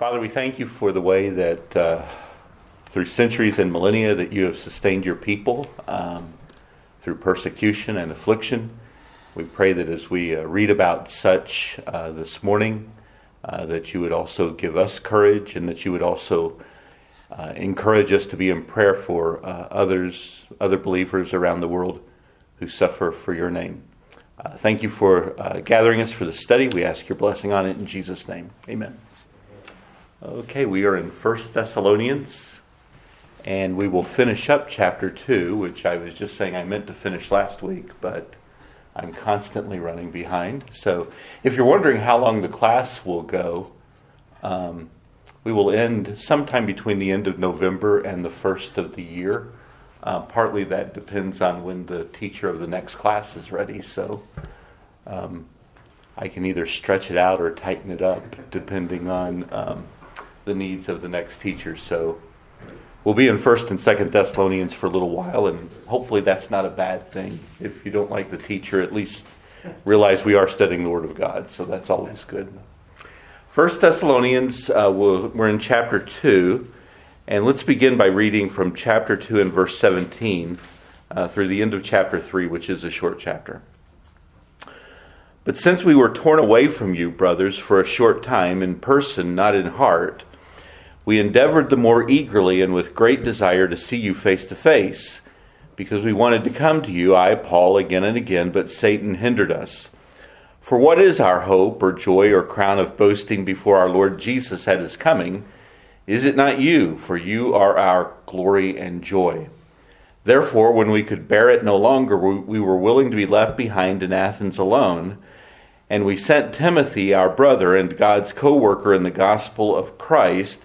Father, we thank you for the way that uh, through centuries and millennia that you have sustained your people um, through persecution and affliction. We pray that as we uh, read about such uh, this morning, uh, that you would also give us courage and that you would also uh, encourage us to be in prayer for uh, others, other believers around the world who suffer for your name. thank you for gathering us for the study. We ask your blessing on it in Jesus' name. Amen. Okay, we are in First Thessalonians, and we will finish up chapter 2, which I was just saying I meant to finish last week, but I'm constantly running behind. So if you're wondering how long the class will go, um, we will end sometime between the end of November and the first of the year. Uh, partly that depends on when the teacher of the next class is ready, so um, I can either stretch it out or tighten it up depending on. Um, the needs of the next teacher. So we'll be in First and Second Thessalonians for a little while, and hopefully that's not a bad thing. If you don't like the teacher, at least realize we are studying the Word of God, so that's always good. First Thessalonians, uh, we're in chapter two, and let's begin by reading from chapter two and verse seventeen uh, through the end of chapter three, which is a short chapter. But since we were torn away from you, brothers, for a short time, in person, not in heart, we endeavored the more eagerly and with great desire to see you face to face, because we wanted to come to you, I, Paul, again and again, but Satan hindered us. For what is our hope or joy or crown of boasting before our Lord Jesus at his coming? Is it not you? For you are our glory and joy. Therefore, when we could bear it no longer, we were willing to be left behind in Athens alone. And we sent Timothy, our brother and God's co worker in the gospel of Christ,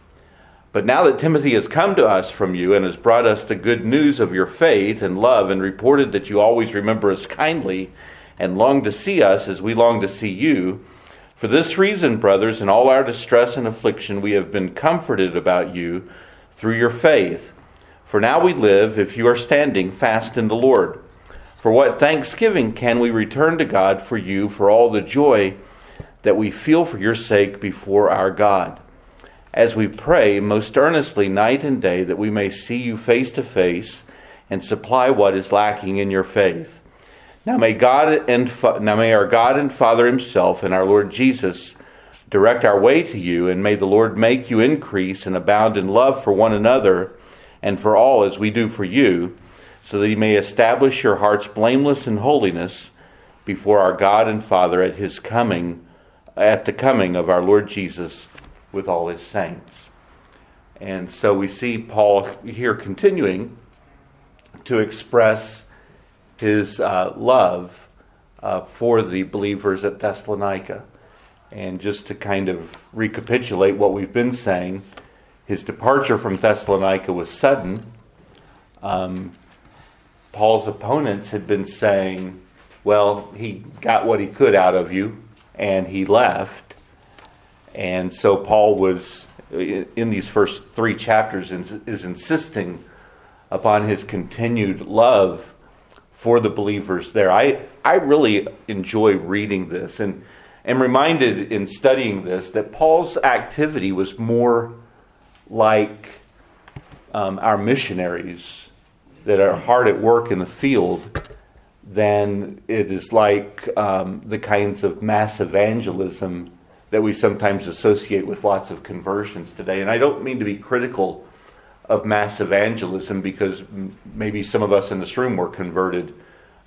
But now that Timothy has come to us from you and has brought us the good news of your faith and love and reported that you always remember us kindly and long to see us as we long to see you, for this reason, brothers, in all our distress and affliction, we have been comforted about you through your faith. For now we live if you are standing fast in the Lord. For what thanksgiving can we return to God for you for all the joy that we feel for your sake before our God? As we pray most earnestly night and day that we may see you face to face and supply what is lacking in your faith. Now may God and now may our God and Father himself and our Lord Jesus direct our way to you and may the Lord make you increase and abound in love for one another and for all as we do for you so that he may establish your hearts blameless in holiness before our God and Father at his coming at the coming of our Lord Jesus with all his saints. And so we see Paul here continuing to express his uh, love uh, for the believers at Thessalonica. And just to kind of recapitulate what we've been saying, his departure from Thessalonica was sudden. Um, Paul's opponents had been saying, well, he got what he could out of you, and he left. And so Paul was, in these first three chapters, is insisting upon his continued love for the believers there. I, I really enjoy reading this and am reminded in studying this that Paul's activity was more like um, our missionaries that are hard at work in the field than it is like um, the kinds of mass evangelism that we sometimes associate with lots of conversions today. And I don't mean to be critical of mass evangelism because maybe some of us in this room were converted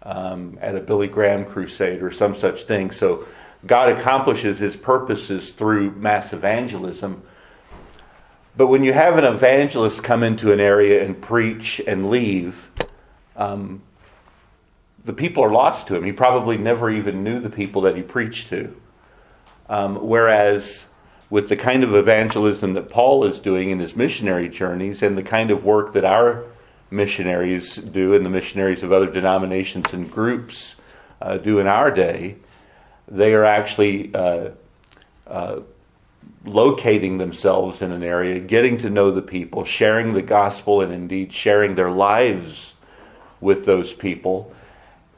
um, at a Billy Graham crusade or some such thing. So God accomplishes his purposes through mass evangelism. But when you have an evangelist come into an area and preach and leave, um, the people are lost to him. He probably never even knew the people that he preached to. Um, whereas with the kind of evangelism that Paul is doing in his missionary journeys and the kind of work that our missionaries do and the missionaries of other denominations and groups uh, do in our day, they are actually uh, uh, locating themselves in an area, getting to know the people, sharing the gospel, and indeed sharing their lives with those people.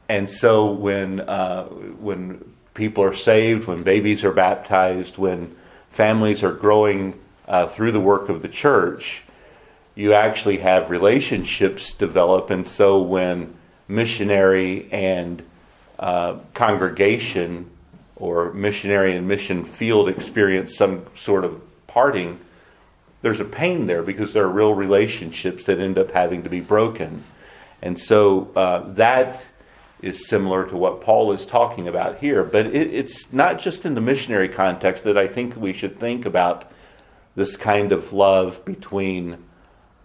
And so when uh, when people are saved, when babies are baptized, when families are growing uh, through the work of the church, you actually have relationships develop. And so when missionary and uh, congregation or missionary and mission field experience some sort of parting, there's a pain there because there are real relationships that end up having to be broken. And so uh, that is similar to what Paul is talking about here. But it, it's not just in the missionary context that I think we should think about this kind of love between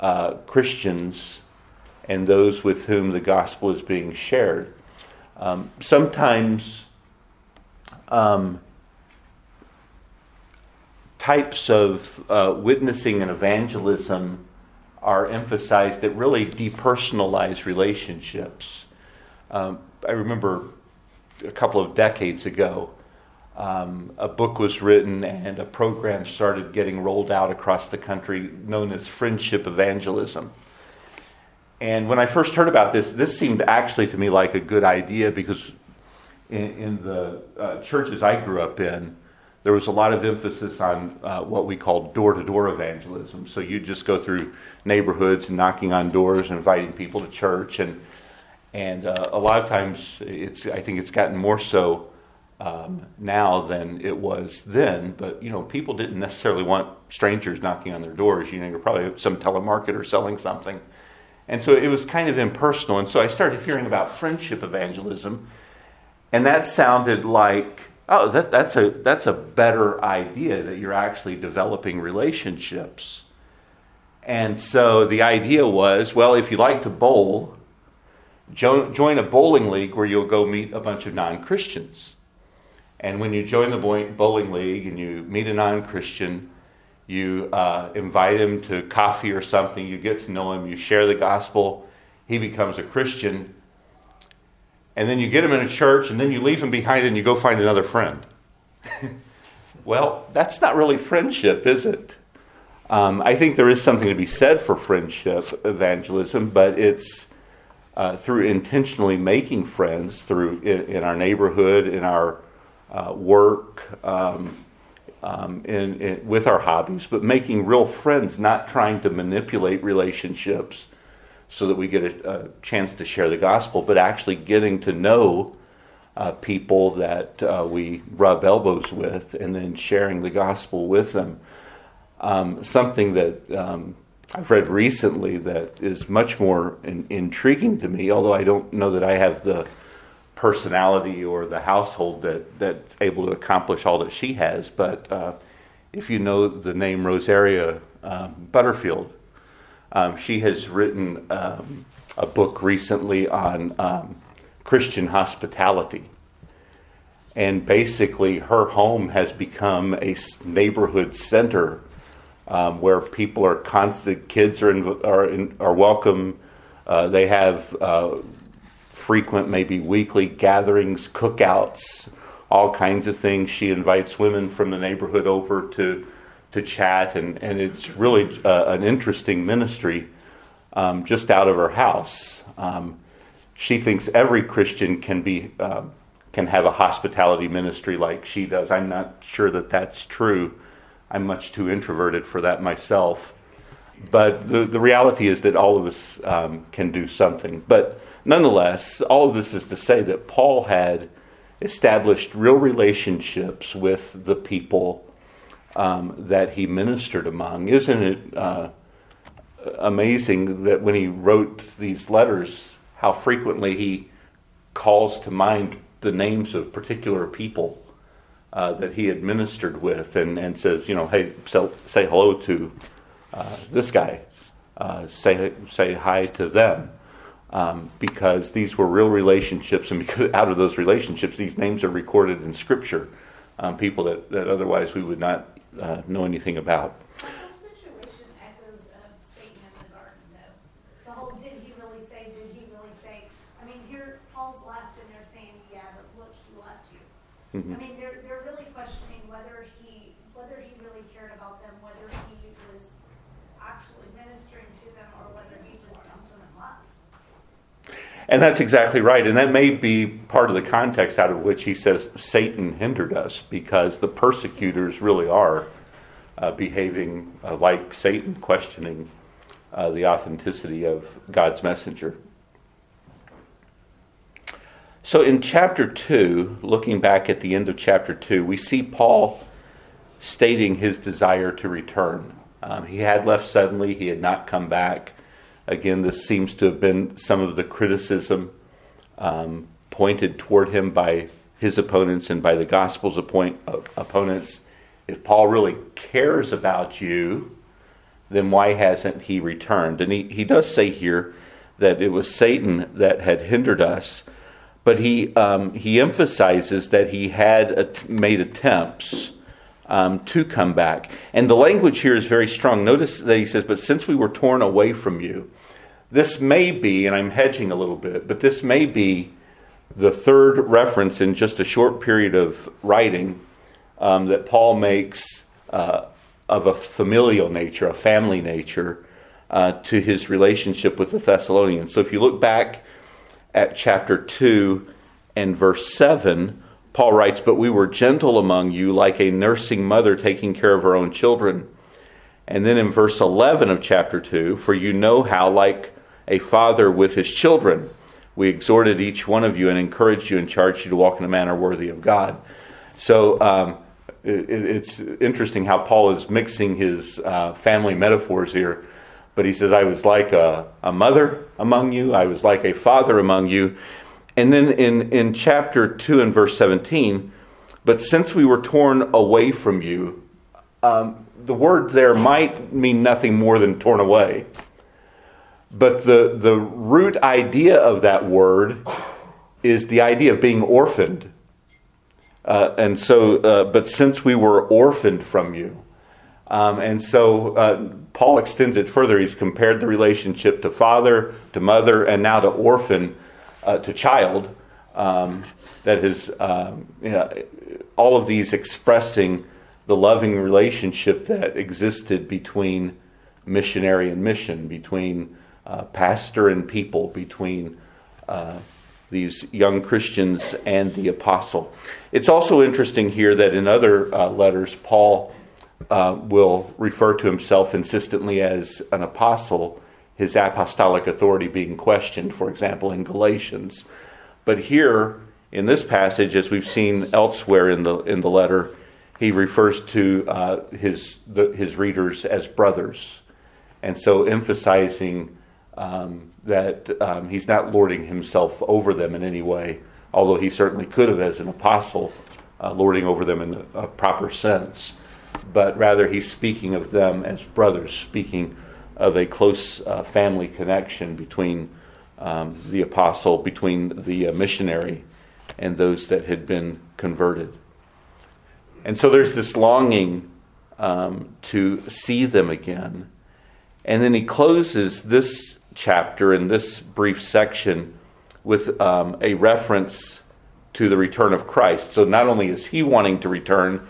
uh, Christians and those with whom the gospel is being shared. Um, sometimes um, types of uh, witnessing and evangelism are emphasized that really depersonalize relationships. Um, I remember a couple of decades ago, um, a book was written and a program started getting rolled out across the country known as Friendship Evangelism. And when I first heard about this, this seemed actually to me like a good idea because in, in the uh, churches I grew up in, there was a lot of emphasis on uh, what we called door to door evangelism. So you just go through neighborhoods and knocking on doors and inviting people to church. And, and uh, a lot of times, it's, I think it's gotten more so um, now than it was then. But, you know, people didn't necessarily want strangers knocking on their doors. You know, you're probably some telemarketer selling something. And so it was kind of impersonal. And so I started hearing about friendship evangelism. And that sounded like oh, that, that's, a, that's a better idea that you're actually developing relationships. And so the idea was well, if you like to bowl, join a bowling league where you'll go meet a bunch of non Christians. And when you join the bowling league and you meet a non Christian, you uh, invite him to coffee or something, you get to know him, you share the gospel, he becomes a Christian, and then you get him in a church, and then you leave him behind and you go find another friend. well, that's not really friendship, is it? Um, I think there is something to be said for friendship evangelism, but it's uh, through intentionally making friends through in, in our neighborhood, in our uh, work, um, um, in, in, with our hobbies, but making real friends, not trying to manipulate relationships so that we get a, a chance to share the gospel, but actually getting to know uh, people that uh, we rub elbows with and then sharing the gospel with them. Um, something that um, I've read recently that is much more in, intriguing to me, although I don't know that I have the personality or the household that, that's able to accomplish all that she has. But uh, if you know the name Rosaria um, Butterfield, um, she has written um, a book recently on um, Christian hospitality. And basically, her home has become a neighborhood center um, where people are constant, kids are, in, are, in, are welcome. Uh, they have uh, frequent, maybe weekly gatherings, cookouts, all kinds of things. She invites women from the neighborhood over to to chat, and, and it's really uh, an interesting ministry um, just out of her house. Um, she thinks every Christian can be uh, can have a hospitality ministry like she does. I'm not sure that that's true. I'm much too introverted for that myself. But the, the reality is that all of us um, can do something. But nonetheless, all of this is to say that Paul had established real relationships with the people um, that he ministered among. Isn't it uh, amazing that when he wrote these letters, how frequently he calls to mind the names of particular people uh, that he had ministered with and, and says, you know, hey, so, say hello to uh, this guy, uh, say, say hi to them. Um, because these were real relationships, and because out of those relationships, these names are recorded in Scripture. Um, people that, that otherwise we would not uh, know anything about. The situation echoes of Satan and the garden though. The whole situation echoes of Satan in the garden, though. The whole did he really say, did he really say? I mean, here Paul's left and they're saying, yeah, but look, he left you. Mhm. I mean, they're, they're really questioning whether he, whether he really cared about them, whether he was actually ministering to them, or whether he just dumped them and left. And that's exactly right. And that may be part of the context out of which he says Satan hindered us because the persecutors really are uh, behaving uh, like Satan, questioning uh, the authenticity of God's messenger. So in chapter 2, looking back at the end of chapter 2, we see Paul stating his desire to return. Um, he had left suddenly, he had not come back. Again, this seems to have been some of the criticism um, pointed toward him by his opponents and by the gospel's appoint, uh, opponents. If Paul really cares about you, then why hasn't he returned? And he, he does say here that it was Satan that had hindered us, but he, um, he emphasizes that he had at- made attempts um, to come back. And the language here is very strong. Notice that he says, But since we were torn away from you, this may be, and I'm hedging a little bit, but this may be the third reference in just a short period of writing um, that Paul makes uh, of a familial nature, a family nature, uh, to his relationship with the Thessalonians. So if you look back at chapter 2 and verse 7, Paul writes, But we were gentle among you, like a nursing mother taking care of her own children. And then in verse 11 of chapter 2, For you know how, like a father with his children, we exhorted each one of you and encouraged you and charged you to walk in a manner worthy of God. So um, it, it's interesting how Paul is mixing his uh, family metaphors here. But he says, I was like a, a mother among you, I was like a father among you. And then in, in chapter 2 and verse 17, but since we were torn away from you, um, the word there might mean nothing more than torn away. But the, the root idea of that word is the idea of being orphaned. Uh, and so, uh, but since we were orphaned from you, um, and so uh, Paul extends it further. He's compared the relationship to father, to mother, and now to orphan, uh, to child. Um, that is, um, you know, all of these expressing the loving relationship that existed between missionary and mission, between uh, pastor and people, between uh, these young Christians and the apostle. It's also interesting here that in other uh, letters, Paul uh, will refer to himself insistently as an apostle, his apostolic authority being questioned, for example, in Galatians. But here, in this passage, as we've seen elsewhere in the, in the letter, he refers to uh, his, the, his readers as brothers. And so emphasizing um, that um, he's not lording himself over them in any way, although he certainly could have as an apostle, uh, lording over them in a, a proper sense. But rather, he's speaking of them as brothers, speaking of a close uh, family connection between um, the apostle, between the uh, missionary, and those that had been converted. And so there's this longing um, to see them again. And then he closes this chapter in this brief section with um, a reference to the return of Christ. So not only is he wanting to return,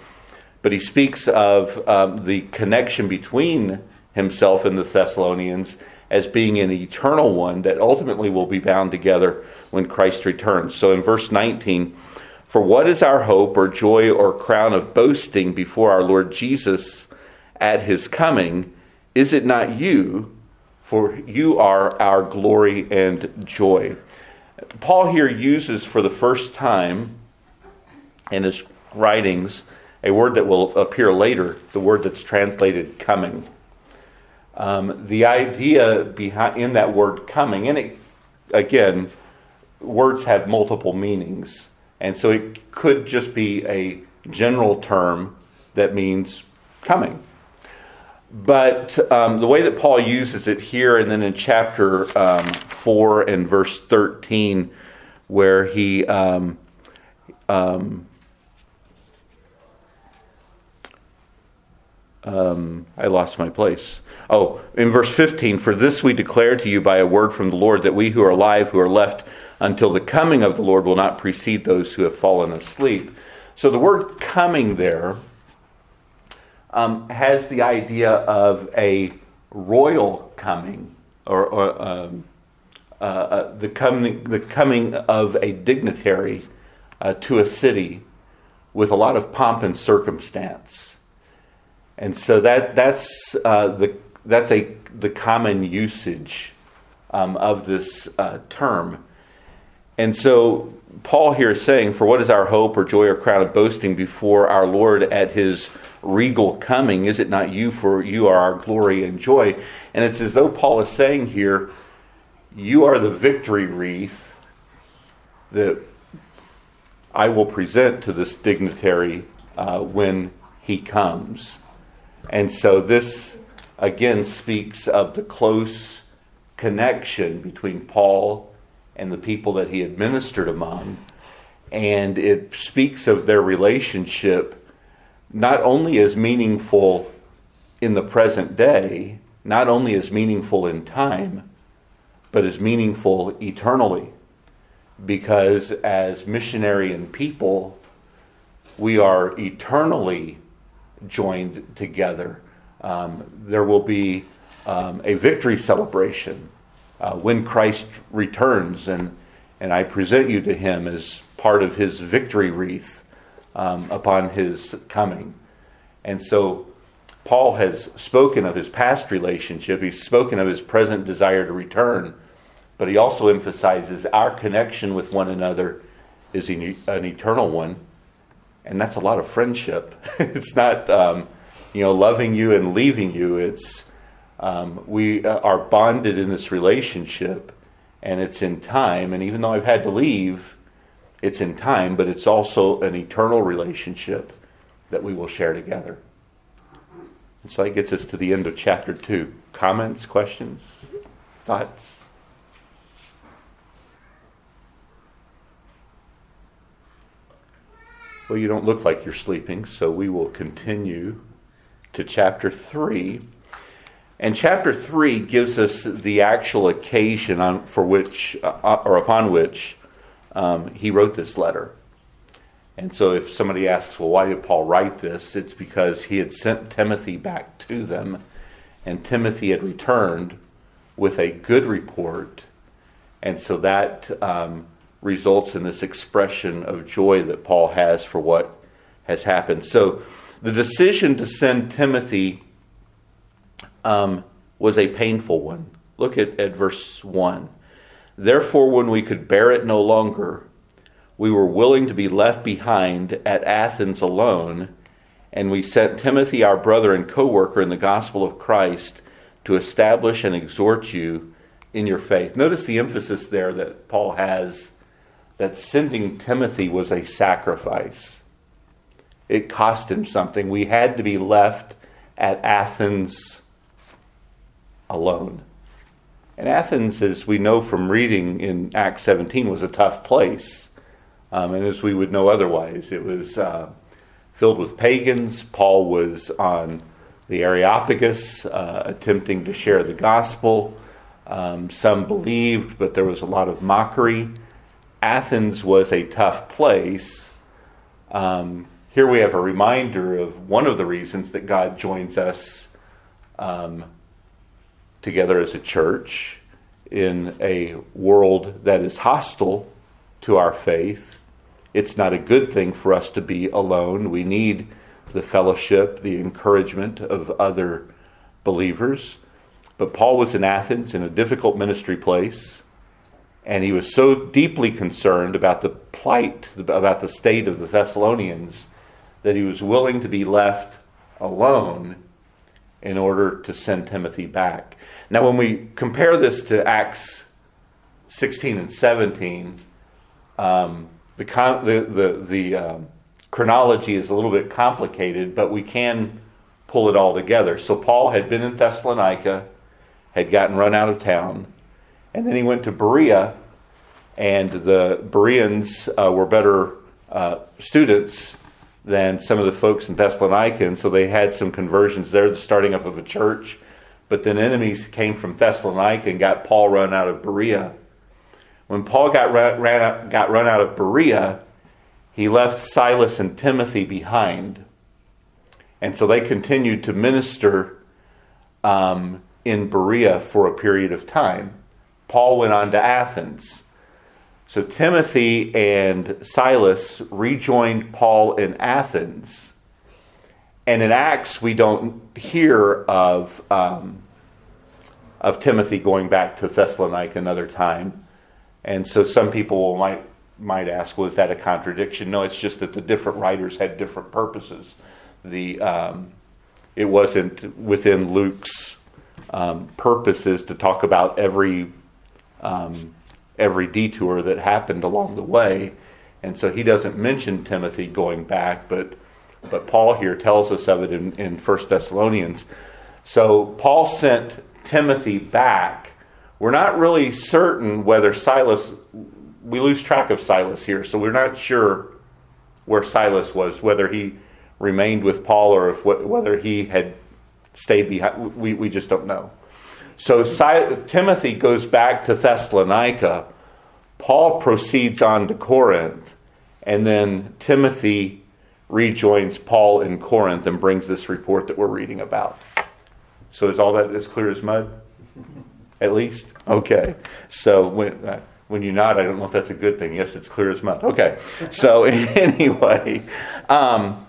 but he speaks of um, the connection between himself and the Thessalonians as being an eternal one that ultimately will be bound together when Christ returns. So in verse 19, for what is our hope or joy or crown of boasting before our Lord Jesus at his coming? Is it not you? For you are our glory and joy. Paul here uses for the first time in his writings a word that will appear later, the word that's translated coming. Um, the idea behind in that word coming, and it, again, words have multiple meanings, and so it could just be a general term that means coming. But um, the way that Paul uses it here, and then in chapter um, 4 and verse 13, where he um, um, I lost my place. Oh, in verse 15, for this we declare to you by a word from the Lord that we who are alive, who are left until the coming of the Lord, will not precede those who have fallen asleep. So the word coming there um, has the idea of a royal coming, or, or um, uh, uh, the, coming, the coming of a dignitary uh, to a city with a lot of pomp and circumstance. And so that, that's, uh, the, that's a, the common usage um, of this uh, term. And so Paul here is saying, For what is our hope or joy or crown of boasting before our Lord at his regal coming? Is it not you? For you are our glory and joy. And it's as though Paul is saying here, You are the victory wreath that I will present to this dignitary uh, when he comes. And so this again speaks of the close connection between Paul and the people that he administered among. And it speaks of their relationship not only as meaningful in the present day, not only as meaningful in time, but as meaningful eternally. Because as missionary and people, we are eternally joined together. Um, there will be um, a victory celebration uh, when Christ returns, and, and I present you to him as part of his victory wreath um, upon his coming. And so Paul has spoken of his past relationship, he's spoken of his present desire to return, but he also emphasizes our connection with one another is an eternal one. And that's a lot of friendship. it's not, um, you know, loving you and leaving you. It's um, we uh, are bonded in this relationship, and it's in time. And even though I've had to leave, it's in time, but it's also an eternal relationship that we will share together. And so that gets us to the end of chapter 2. Comments, questions, thoughts? Well, you don't look like you're sleeping, so we will continue to chapter 3. And chapter 3 gives us the actual occasion on, for which, uh, or upon which, um, he wrote this letter. And so if somebody asks, well, why did Paul write this? It's because he had sent Timothy back to them, and Timothy had returned with a good report. And so that um, results in this expression of joy that Paul has for what has happened. So the decision to send Timothy um, was a painful one. Look at, at verse 1. Therefore, when we could bear it no longer, we were willing to be left behind at Athens alone, and we sent Timothy, our brother and co worker in the gospel of Christ, to establish and exhort you in your faith. Notice the emphasis there that Paul has that sending Timothy was a sacrifice. It cost him something. We had to be left at Athens alone. And Athens, as we know from reading in Acts 17, was a tough place. Um, and as we would know otherwise, it was uh, filled with pagans. Paul was on the Areopagus uh, attempting to share the gospel. Um, some believed, but there was a lot of mockery. Athens was a tough place. Um, here we have a reminder of one of the reasons that God joins us um, together as a church in a world that is hostile to our faith. It's not a good thing for us to be alone. We need the fellowship, the encouragement of other believers. But Paul was in Athens in a difficult ministry place, and he was so deeply concerned about the plight, about the state of the Thessalonians, that he was willing to be left alone in order to send Timothy back. Now, when we compare this to Acts 16 and 17, um, the, con- the, the, the um, chronology is a little bit complicated, but we can pull it all together. So, Paul had been in Thessalonica, had gotten run out of town, and then he went to Berea, and the Bereans uh, were better uh, students than some of the folks in Thessalonica, and so they had some conversions there, the starting up of a church. But then enemies came from Thessalonica and got Paul run out of Berea. When Paul got run, ran, got run out of Berea, he left Silas and Timothy behind. And so they continued to minister um, in Berea for a period of time. Paul went on to Athens. So Timothy and Silas rejoined Paul in Athens. And in Acts, we don't hear of, um, of Timothy going back to Thessalonica another time. And so some people might, might ask, was that a contradiction? No, it's just that the different writers had different purposes. The, um, it wasn't within Luke's um, purposes to talk about every um, every detour that happened along the way, and so he doesn't mention Timothy going back, but but Paul here tells us of it in, in 1 Thessalonians. So Paul sent Timothy back. We're not really certain whether Silas. We lose track of Silas here, so we're not sure where Silas was, whether he remained with Paul or if whether he had stayed behind. We, we just don't know. So Timothy goes back to Thessalonica. Paul proceeds on to Corinth. And then Timothy rejoins Paul in Corinth and brings this report that we're reading about. So is all that as clear as mud? At least? Okay. So when, uh, when you nod, I don't know if that's a good thing. Yes, it's clear as mud. Okay. So anyway, um,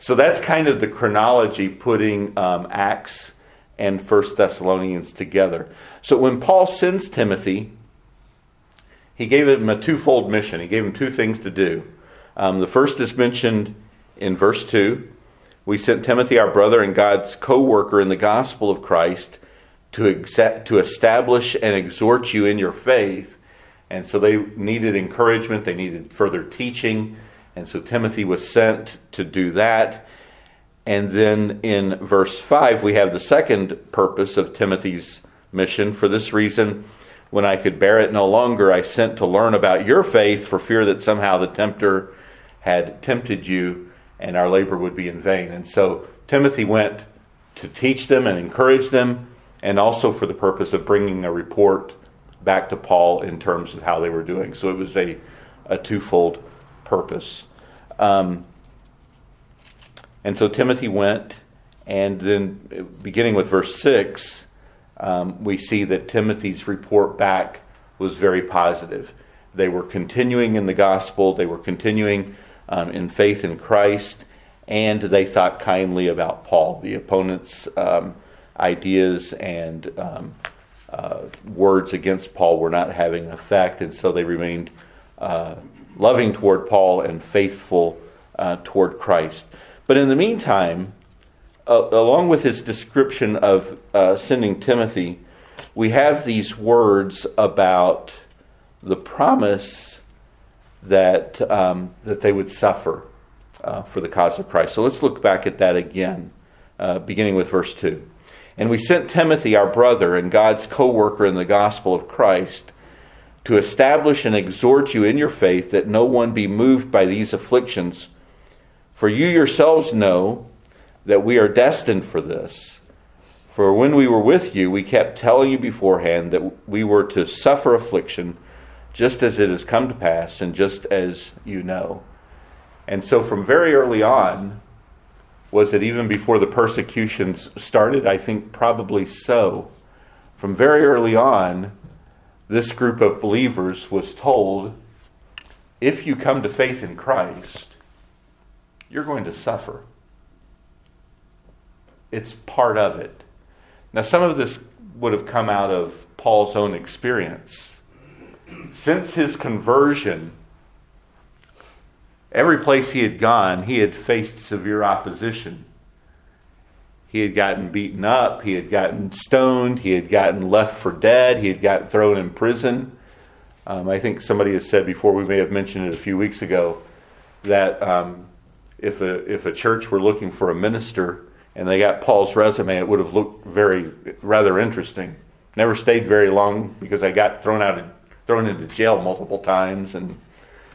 so that's kind of the chronology putting um, Acts and First Thessalonians together. So when Paul sends Timothy, he gave him a twofold mission. He gave him two things to do. Um, the first is mentioned in verse 2. We sent Timothy, our brother and God's co worker in the gospel of Christ, to, to establish and exhort you in your faith. And so they needed encouragement, they needed further teaching. And so Timothy was sent to do that. And then in verse 5, we have the second purpose of Timothy's mission. For this reason, when I could bear it no longer, I sent to learn about your faith for fear that somehow the tempter had tempted you and our labor would be in vain. And so Timothy went to teach them and encourage them, and also for the purpose of bringing a report back to Paul in terms of how they were doing. So it was a, a twofold purpose. Um, and so Timothy went, and then beginning with verse 6, um, we see that Timothy's report back was very positive. They were continuing in the gospel, they were continuing um, in faith in Christ, and they thought kindly about Paul. The opponent's um, ideas and um, uh, words against Paul were not having effect, and so they remained uh, loving toward Paul and faithful uh, toward Christ. But in the meantime, uh, along with his description of uh, sending Timothy, we have these words about the promise that um, that they would suffer uh, for the cause of Christ. So let's look back at that again, uh, beginning with verse two. And we sent Timothy, our brother and God's co-worker in the gospel of Christ, to establish and exhort you in your faith, that no one be moved by these afflictions for you yourselves know that we are destined for this. For when we were with you, we kept telling you beforehand that we were to suffer affliction, just as it has come to pass, and just as you know. And so, from very early on, was it even before the persecutions started? I think probably so. From very early on, this group of believers was told if you come to faith in Christ, you're going to suffer. It's part of it. Now, some of this would have come out of Paul's own experience. Since his conversion, every place he had gone, he had faced severe opposition. He had gotten beaten up, he had gotten stoned, he had gotten left for dead, he had gotten thrown in prison. Um, I think somebody has said before, we may have mentioned it a few weeks ago, that um, if a if a church were looking for a minister and they got Paul's resume, it would have looked very rather interesting. Never stayed very long because I got thrown out of, thrown into jail multiple times and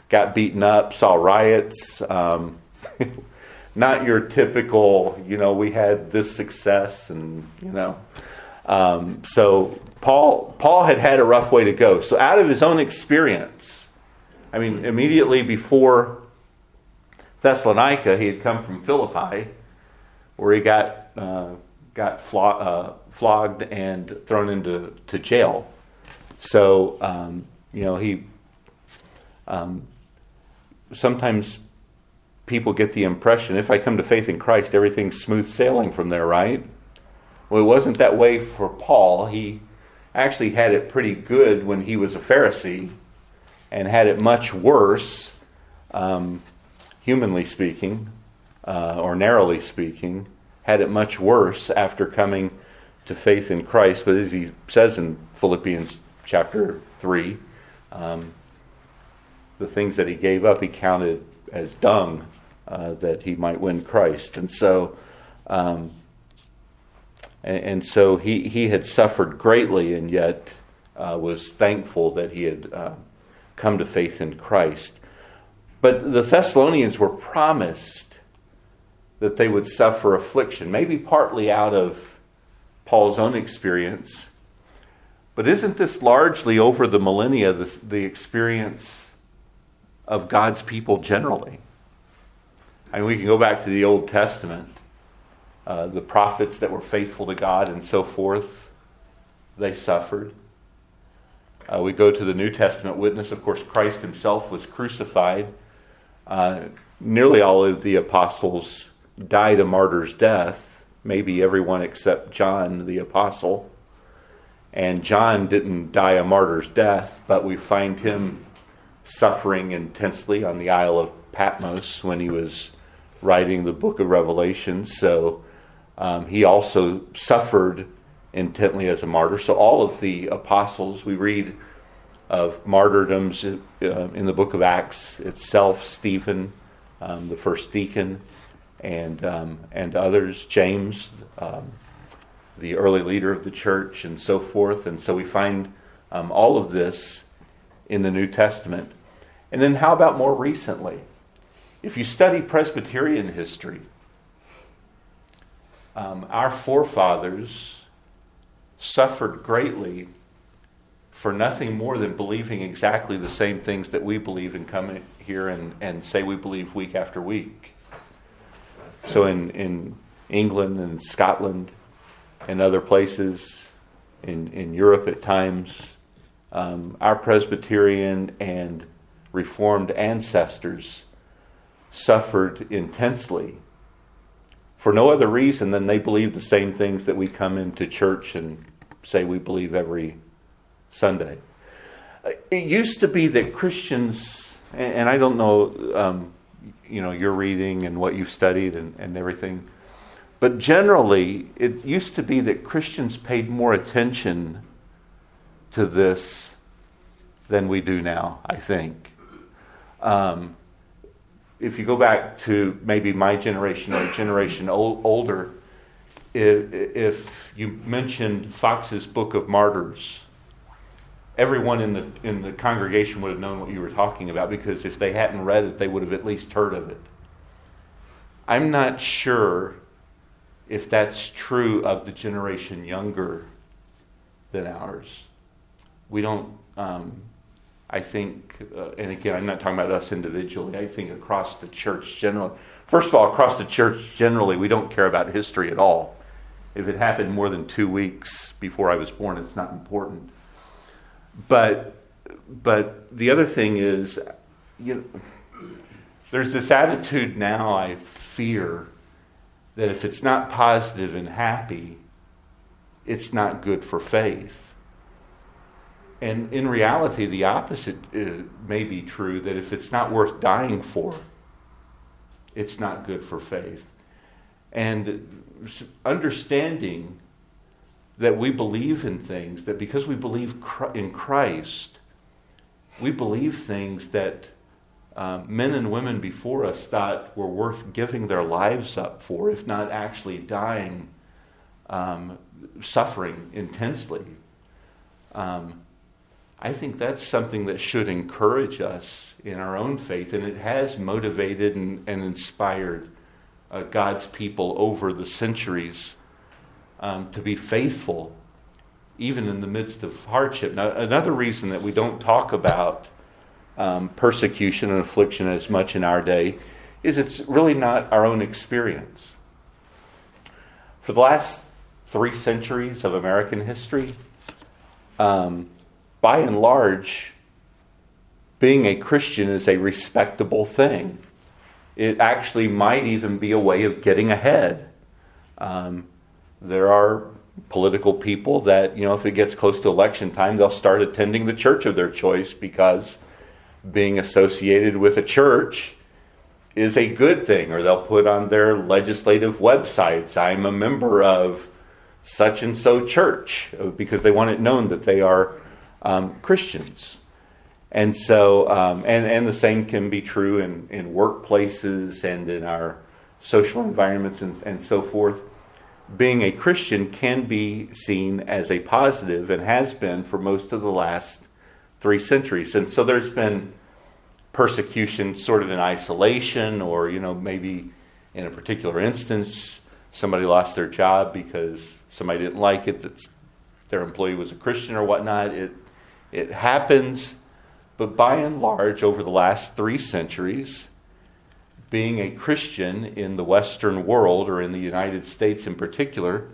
got beaten up. Saw riots. Um, not your typical, you know, we had this success and, you know. Um, so Paul, Paul had had a rough way to go. So out of his own experience, I mean, immediately before Thessalonica, he had come from Philippi, where he got, uh, got uh, flogged and thrown into to jail. So, um, you know, he um, sometimes people get the impression if I come to faith in Christ, everything's smooth sailing from there, right? Well, it wasn't that way for Paul. He actually had it pretty good when he was a Pharisee and had it much worse, um, humanly speaking, uh, or narrowly speaking, had it much worse after coming to faith in Christ. But as he says in Philippians chapter 3, um, the things that he gave up, he counted as dung uh, that he might win Christ. And so, um, and, so he, he had suffered greatly and yet uh, was thankful that he had uh, come to faith in Christ. But the Thessalonians were promised that they would suffer affliction, maybe partly out of Paul's own experience. But isn't this largely over the millennia the, the experience of God's people generally. I mean, we can go back to the Old Testament, uh, the prophets that were faithful to God and so forth, they suffered. Uh, we go to the New Testament witness. Of course, Christ himself was crucified. Uh, nearly all of the apostles died a martyr's death, maybe everyone except John the apostle. And John didn't die a martyr's death, but we find him suffering intensely on the Isle of Patmos when he was writing the book of Revelation. So um, he also suffered intently as a martyr. So all of the apostles, we read of martyrdoms uh, in the book of Acts itself, Stephen, um, the first deacon, and, um, and others, James, um, the early leader of the church, and so forth. And so we find um, all of this in the New Testament. And then, how about more recently? If you study Presbyterian history, um, our forefathers suffered greatly for nothing more than believing exactly the same things that we believe and come here and, and say we believe week after week. So, in, in England and Scotland and other places, in, in Europe at times, um, our Presbyterian and Reformed ancestors suffered intensely for no other reason than they believed the same things that we come into church and say we believe every Sunday. It used to be that Christians, and I don't know, um, you know, your reading and what you've studied and, and everything, but generally, it used to be that Christians paid more attention to this than we do now, I think. Um, if you go back to maybe my generation or a generation old, older, if, if, you mentioned Fox's Book of Martyrs, everyone in the, in the congregation would have known what you were talking about because if they hadn't read it, they would have at least heard of it. I'm not sure if that's true of the generation younger than ours. We don't. Um, I think, uh, and again, I'm not talking about us individually, I think across the church generally. First of all, across the church generally, we don't care about history at all. If it happened more than two weeks before I was born, it's not important. But, but the other thing is, you know, there's this attitude now, I fear, that if it's not positive and happy, it's not good for faith. And in reality, the opposite uh, may be true that if it's not worth dying for, it's not good for faith. And understanding that we believe in things, that because we believe in Christ, we believe things that um, men and women before us thought were worth giving their lives up for, if not actually dying, um, suffering intensely. Um, I think that's something that should encourage us in our own faith, and it has motivated and, and inspired uh, God's people over the centuries um, to be faithful, even in the midst of hardship. Now, another reason that we don't talk about um, persecution and affliction as much in our day is it's really not our own experience. For the last three centuries of American history, um, by and large, being a Christian is a respectable thing. It actually might even be a way of getting ahead. Um, there are political people that, you know, if it gets close to election time, they'll start attending the church of their choice because being associated with a church is a good thing, or they'll put on their legislative websites, I'm a member of such and so church, because they want it known that they are um, Christians. And so, um, and, and the same can be true in, in workplaces and in our social environments and, and so forth. Being a Christian can be seen as a positive and has been for most of the last three centuries. And so there's been persecution sort of in isolation, or, you know, maybe in a particular instance, somebody lost their job because somebody didn't like it that their employee was a Christian or whatnot. It, it happens, but by and large, over the last three centuries, being a Christian in the Western world or in the United States in particular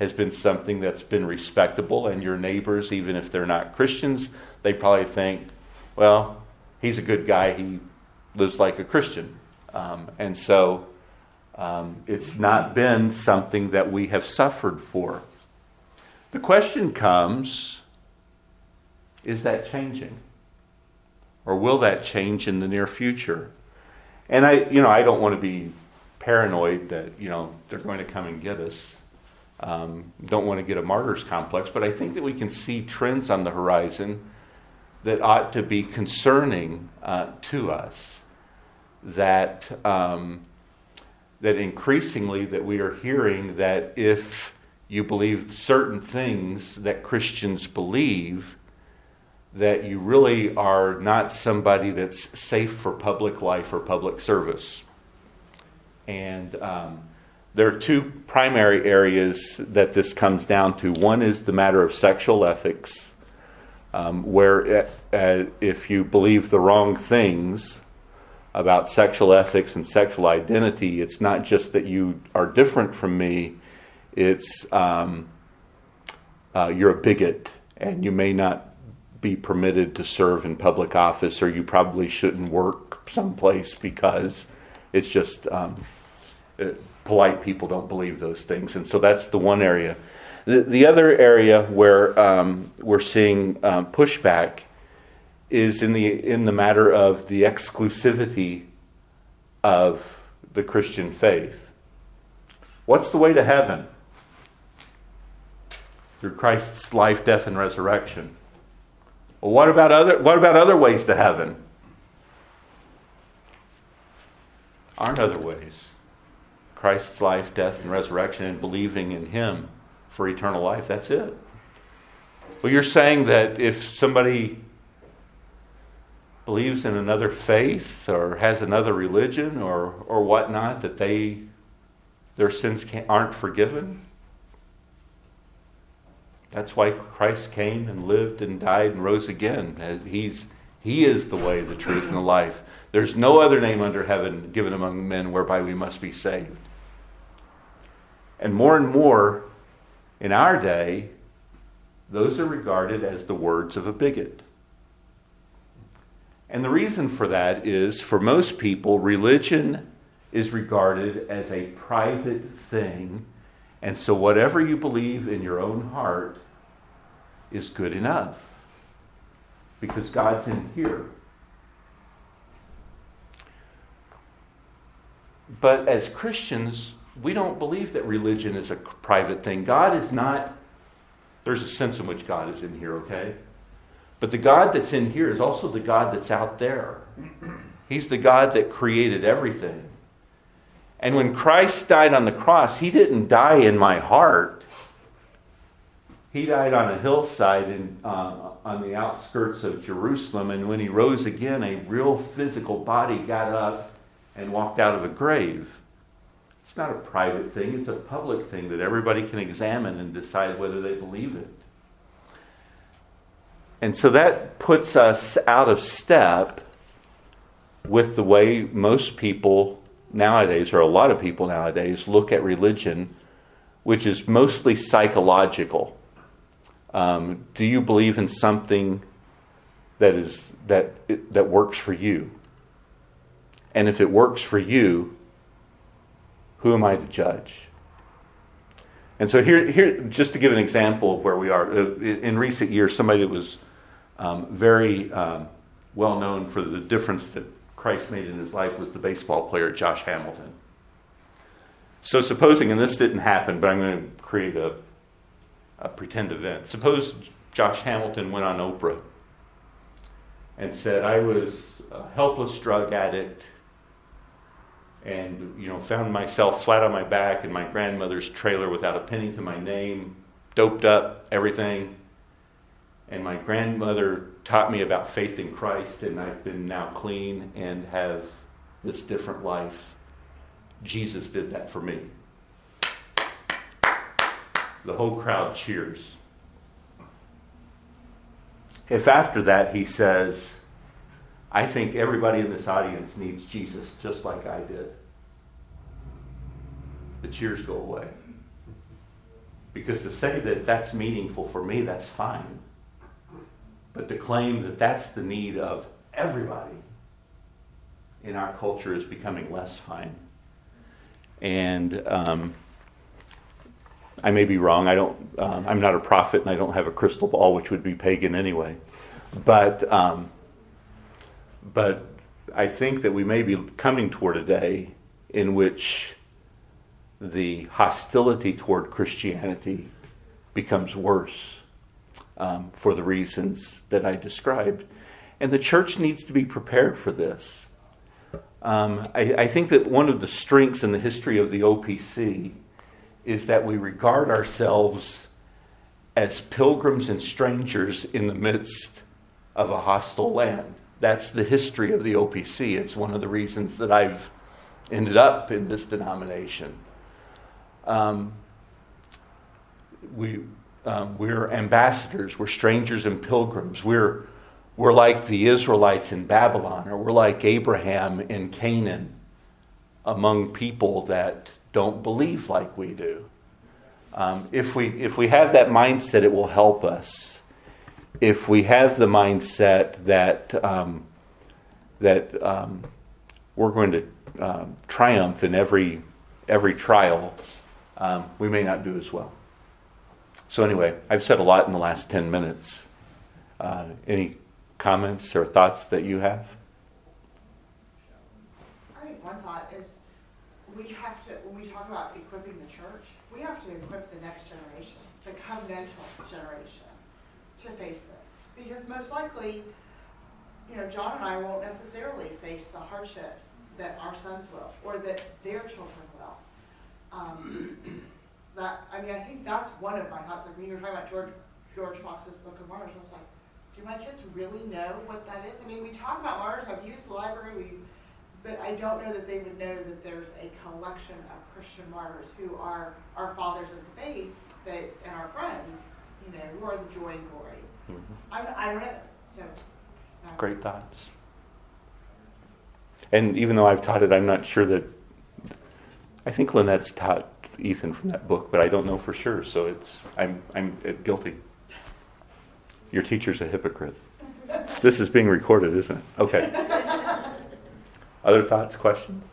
has been something that's been respectable, and your neighbors, even if they're not Christians, they probably think, well, he's a good guy, he lives like a Christian. Um, and so um, it's not been something that we have suffered for. The question comes is that changing? Or will that change in the near future? And I, you know, I don't want to be paranoid that, you know, they're going to come and get us. Um, don't want to get a martyr's complex, but I think that we can see trends on the horizon that ought to be concerning uh, to us. That um, that increasingly that we are hearing that if you believe certain things that Christians believe, that you really are not somebody that's safe for public life or public service. And um, there are two primary areas that this comes down to. One is the matter of sexual ethics, um, where uh, if you believe the wrong things, about sexual ethics and sexual identity, it's not just that you are different from me, it's um, uh, you're a bigot and you may not be permitted to serve in public office or you probably shouldn't work someplace because it's just um, uh, polite people don't believe those things. And so that's the one area. The, the other area where um, we're seeing um, pushback is in the in the matter of the exclusivity of the Christian faith. What's the way to heaven? Through Christ's life, death, and resurrection. Well, what about other what about other ways to heaven? Aren't other ways. Christ's life, death, and resurrection, and believing in Him for eternal life. That's it. Well, you're saying that if somebody believes in another faith or has another religion or, or whatnot, that they their sins aren't forgiven. That's why Christ came and lived and died and rose again. He's, he is the way, the truth, and the life. There's no other name under heaven given among men whereby we must be saved. And more and more in our day, those are regarded as the words of a bigot. And the reason for that is for most people, religion is regarded as a private thing. And so whatever you believe in your own heart is good enough because God's in here. But as Christians, we don't believe that religion is a private thing. God is not, there's a sense in which God is in here, okay? But the God that's in here is also the God that's out there. He's the God that created everything. And when Christ died on the cross, he didn't die in my heart. He died on a hillside in, uh, on the outskirts of Jerusalem. And when he rose again, a real physical body got up and walked out of a grave. It's not a private thing, it's a public thing that everybody can examine and decide whether they believe it. And so that puts us out of step with the way most people nowadays, or a lot of people nowadays, look at religion, which is mostly psychological. Um, do you believe in something that is that that works for you? And if it works for you, who am I to judge? And so here, here, just to give an example of where we are, uh, in recent years, somebody that was um, very um, well known for the difference that Christ made in his life was the baseball player Josh Hamilton. So, supposing, and this didn't happen, but I'm going to create a, a pretend event. Suppose Josh Hamilton went on Oprah and said, I was a helpless drug addict and you know found myself flat on my back in my grandmother's trailer without a penny to my name doped up everything and my grandmother taught me about faith in Christ, and I've been now clean and have this different life. Jesus did that for me. The whole crowd cheers. If after that he says, I think everybody in this audience needs Jesus just like I did, the cheers go away. Because to say that that's meaningful for me, that's fine. But to claim that that's the need of everybody in our culture is becoming less fine. And um, I may be wrong. I don't. Um, I'm not a prophet, and I don't have a crystal ball, which would be pagan anyway. But um, but I think that we may be coming toward a day in which the hostility toward Christianity becomes worse um, for the reasons that I described. And the church needs to be prepared for this. Um, I, I, think that one of the strengths in the history of the OPC is that we regard ourselves as pilgrims and strangers in the midst of a hostile land. That's the history of the OPC. It's one of the reasons that I've ended up in this denomination. Um, we, um, we're ambassadors, we're strangers and pilgrims. We're, we're like the Israelites in Babylon, or we're like Abraham in Canaan among people that don't believe like we do. Um, if, we, if we have that mindset, it will help us. If we have the mindset that, um, that um, we're going to um, triumph in every, every trial, um, we may not do as well. So, anyway, I've said a lot in the last 10 minutes. Uh, any comments or thoughts that you have? I think one thought is we have to, when we talk about equipping the church, we have to equip the next generation, the covenantal generation, to face this. Because most likely, you know, John and I won't necessarily face the hardships that our sons will, or that their children will. Um, that I mean, I think that's one of my thoughts. Like when you were talking about George George Fox's Book of Martyrs, I was like, do my kids really know what that is? I mean, we talk about martyrs. I've used the library. We, but I don't know that they would know that there's a collection of Christian martyrs who are our fathers of the faith that and our friends. You know, who are the joy and glory. Mm-hmm. I, I don't know. So. No. Great thoughts. And even though I've taught it, I'm not sure that. I think Lynette's taught Ethan from that book, but I don't know for sure. So it's I'm I'm guilty. Your teacher's a hypocrite. This is being recorded, isn't it? Okay. Other thoughts, questions?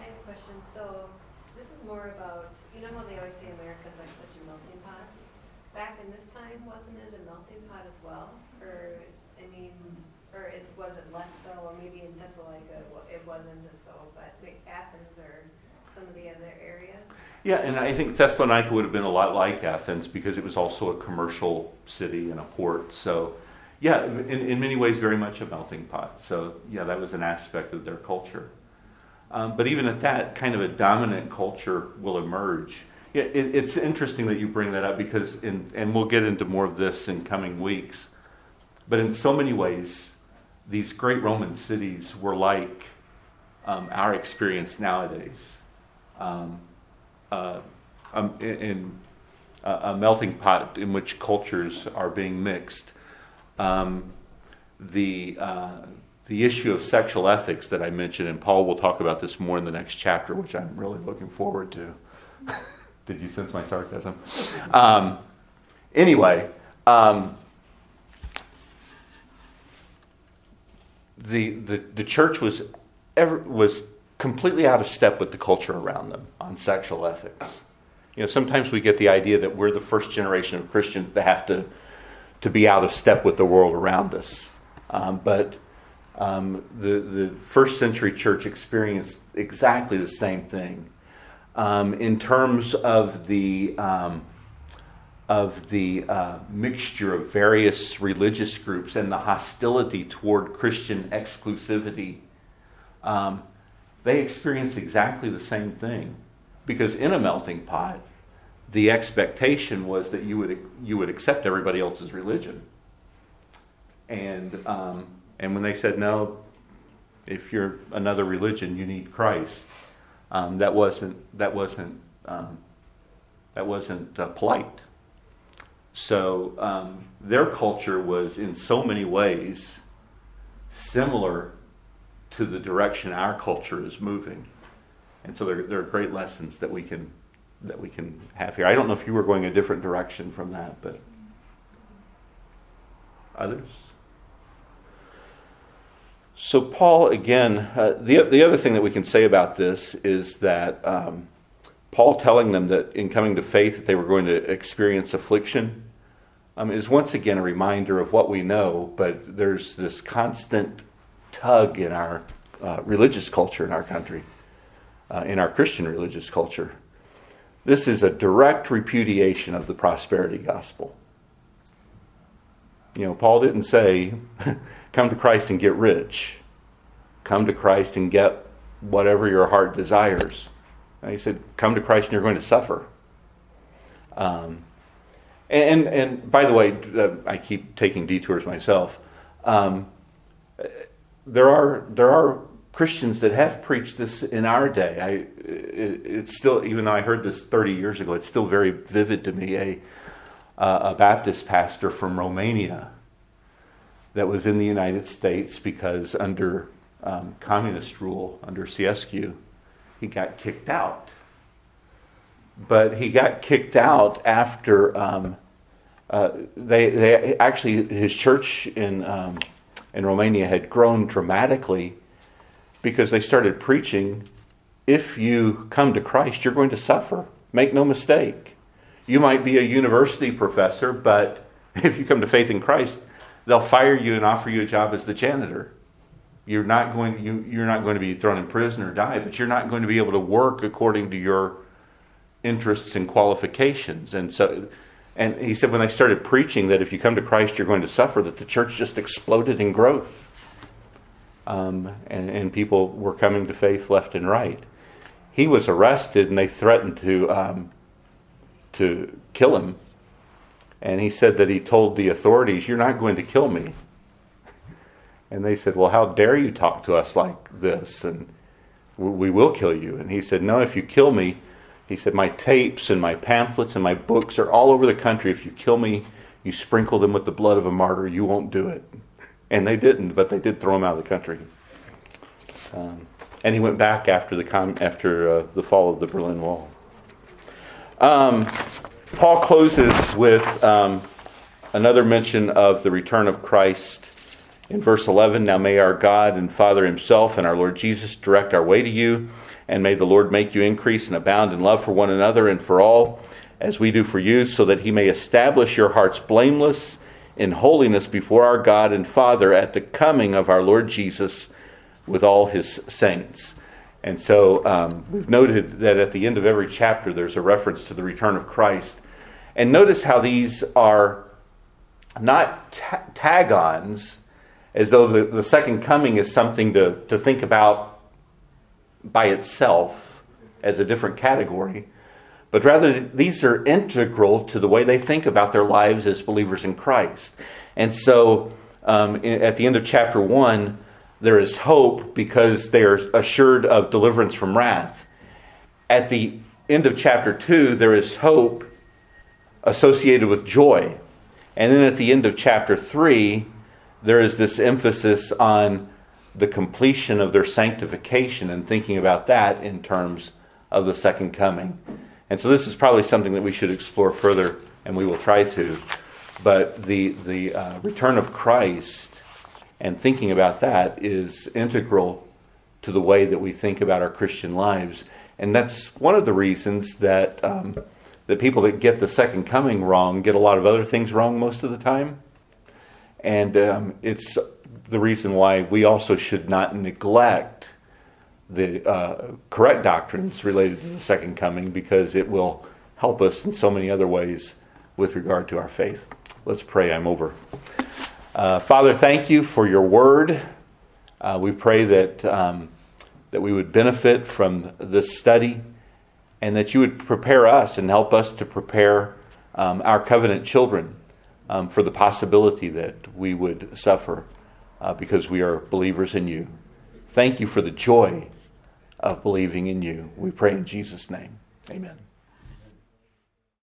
I have a question. So this is more about you know how they always say America's like such a melting pot. Back in this time, wasn't it a melting pot as well? Or I mean, or is was it less so? Or maybe in Thessalonica it wasn't as so, but Athens or some of the other areas? Yeah, and I think Thessalonica would have been a lot like Athens because it was also a commercial city and a port. So, yeah, in, in many ways, very much a melting pot. So, yeah, that was an aspect of their culture. Um, but even at that, kind of a dominant culture will emerge. Yeah, it, it's interesting that you bring that up because, in, and we'll get into more of this in coming weeks. But in so many ways, these great Roman cities were like um, our experience nowadays um, uh, um, in, in a melting pot in which cultures are being mixed. Um, the uh, the issue of sexual ethics that I mentioned, and Paul will talk about this more in the next chapter, which I'm really looking forward to. Did you sense my sarcasm? Um, anyway, um, the, the the church was ever was completely out of step with the culture around them on sexual ethics. You know, sometimes we get the idea that we're the first generation of Christians that have to to be out of step with the world around us, um, but um, the the first century church experienced exactly the same thing um, in terms of the um, of the uh, mixture of various religious groups and the hostility toward Christian exclusivity. Um, they experienced exactly the same thing because in a melting pot, the expectation was that you would you would accept everybody else's religion, and um, and when they said no, if you're another religion, you need Christ. Um, that wasn't that wasn't um, that wasn't uh, polite. So um, their culture was in so many ways similar to the direction our culture is moving, and so there, there are great lessons that we can that we can have here. I don't know if you were going a different direction from that, but others. So, Paul, again, uh, the, the other thing that we can say about this is that um, Paul telling them that in coming to faith that they were going to experience affliction um, is once again a reminder of what we know, but there's this constant tug in our uh, religious culture in our country, uh, in our Christian religious culture. This is a direct repudiation of the prosperity gospel. You know, Paul didn't say, come to Christ and get rich. Come to Christ and get whatever your heart desires. And he said, come to Christ and you're going to suffer. Um, and, and by the way, uh, I keep taking detours myself. Um, there are there are Christians that have preached this in our day. I, it, it's still, even though I heard this 30 years ago, it's still very vivid to me. A, uh, a Baptist pastor from Romania that was in the United States because under um, communist rule, under Ceausescu, he got kicked out. But he got kicked out after um, uh, they, they actually his church in um, in Romania had grown dramatically because they started preaching. If you come to Christ, you're going to suffer. Make no mistake. You might be a university professor, but if you come to faith in Christ, they'll fire you and offer you a job as the janitor. You're not going you, you're not going to be thrown in prison or die, but you're not going to be able to work according to your interests and qualifications. And so and he said when they started preaching that if you come to Christ you're going to suffer, that the church just exploded in growth. Um, and, and people were coming to faith left and right. He was arrested and they threatened to um, to kill him and he said that he told the authorities, You're not going to kill me. And they said, Well, how dare you talk to us like this? And we will kill you. And he said, No, if you kill me, he said, My tapes and my pamphlets and my books are all over the country. If you kill me, you sprinkle them with the blood of a martyr, you won't do it. And they didn't, but they did throw him out of the country. Um, and he went back after the, com- after, uh, the fall of the Berlin Wall. Um, Paul closes with um, another mention of the return of Christ in verse 11. Now may our God and Father Himself and our Lord Jesus direct our way to you, and may the Lord make you increase and abound in love for one another and for all, as we do for you, so that He may establish your hearts blameless in holiness before our God and Father at the coming of our Lord Jesus with all His saints. And so um, we've noted that at the end of every chapter, there's a reference to the return of Christ. And notice how these are not ta- tag ons, as though the, the second coming is something to, to think about by itself as a different category, but rather these are integral to the way they think about their lives as believers in Christ. And so um, at the end of chapter 1, there is hope because they are assured of deliverance from wrath. at the end of chapter 2, there is hope associated with joy. And then at the end of chapter 3, there is this emphasis on the completion of their sanctification and thinking about that in terms of the second coming. And so this is probably something that we should explore further, and we will try to. But the, the uh, return of Christ and thinking about that is integral to the way that we think about our Christian lives. And that's one of the reasons that um, the people that get the second coming wrong get a lot of other things wrong most of the time. And um, it's the reason why we also should not neglect the uh, correct doctrines related to the second coming because it will help us in so many other ways with regard to our faith. Let's pray. I'm over. Uh, Father, thank you for your word. Uh, we pray that, um, that we would benefit from this study and that you would prepare us and help us to prepare um, our covenant children um, for the possibility that we would suffer uh, because we are believers in you. Thank you for the joy of believing in you. We pray in Jesus' name. Amen.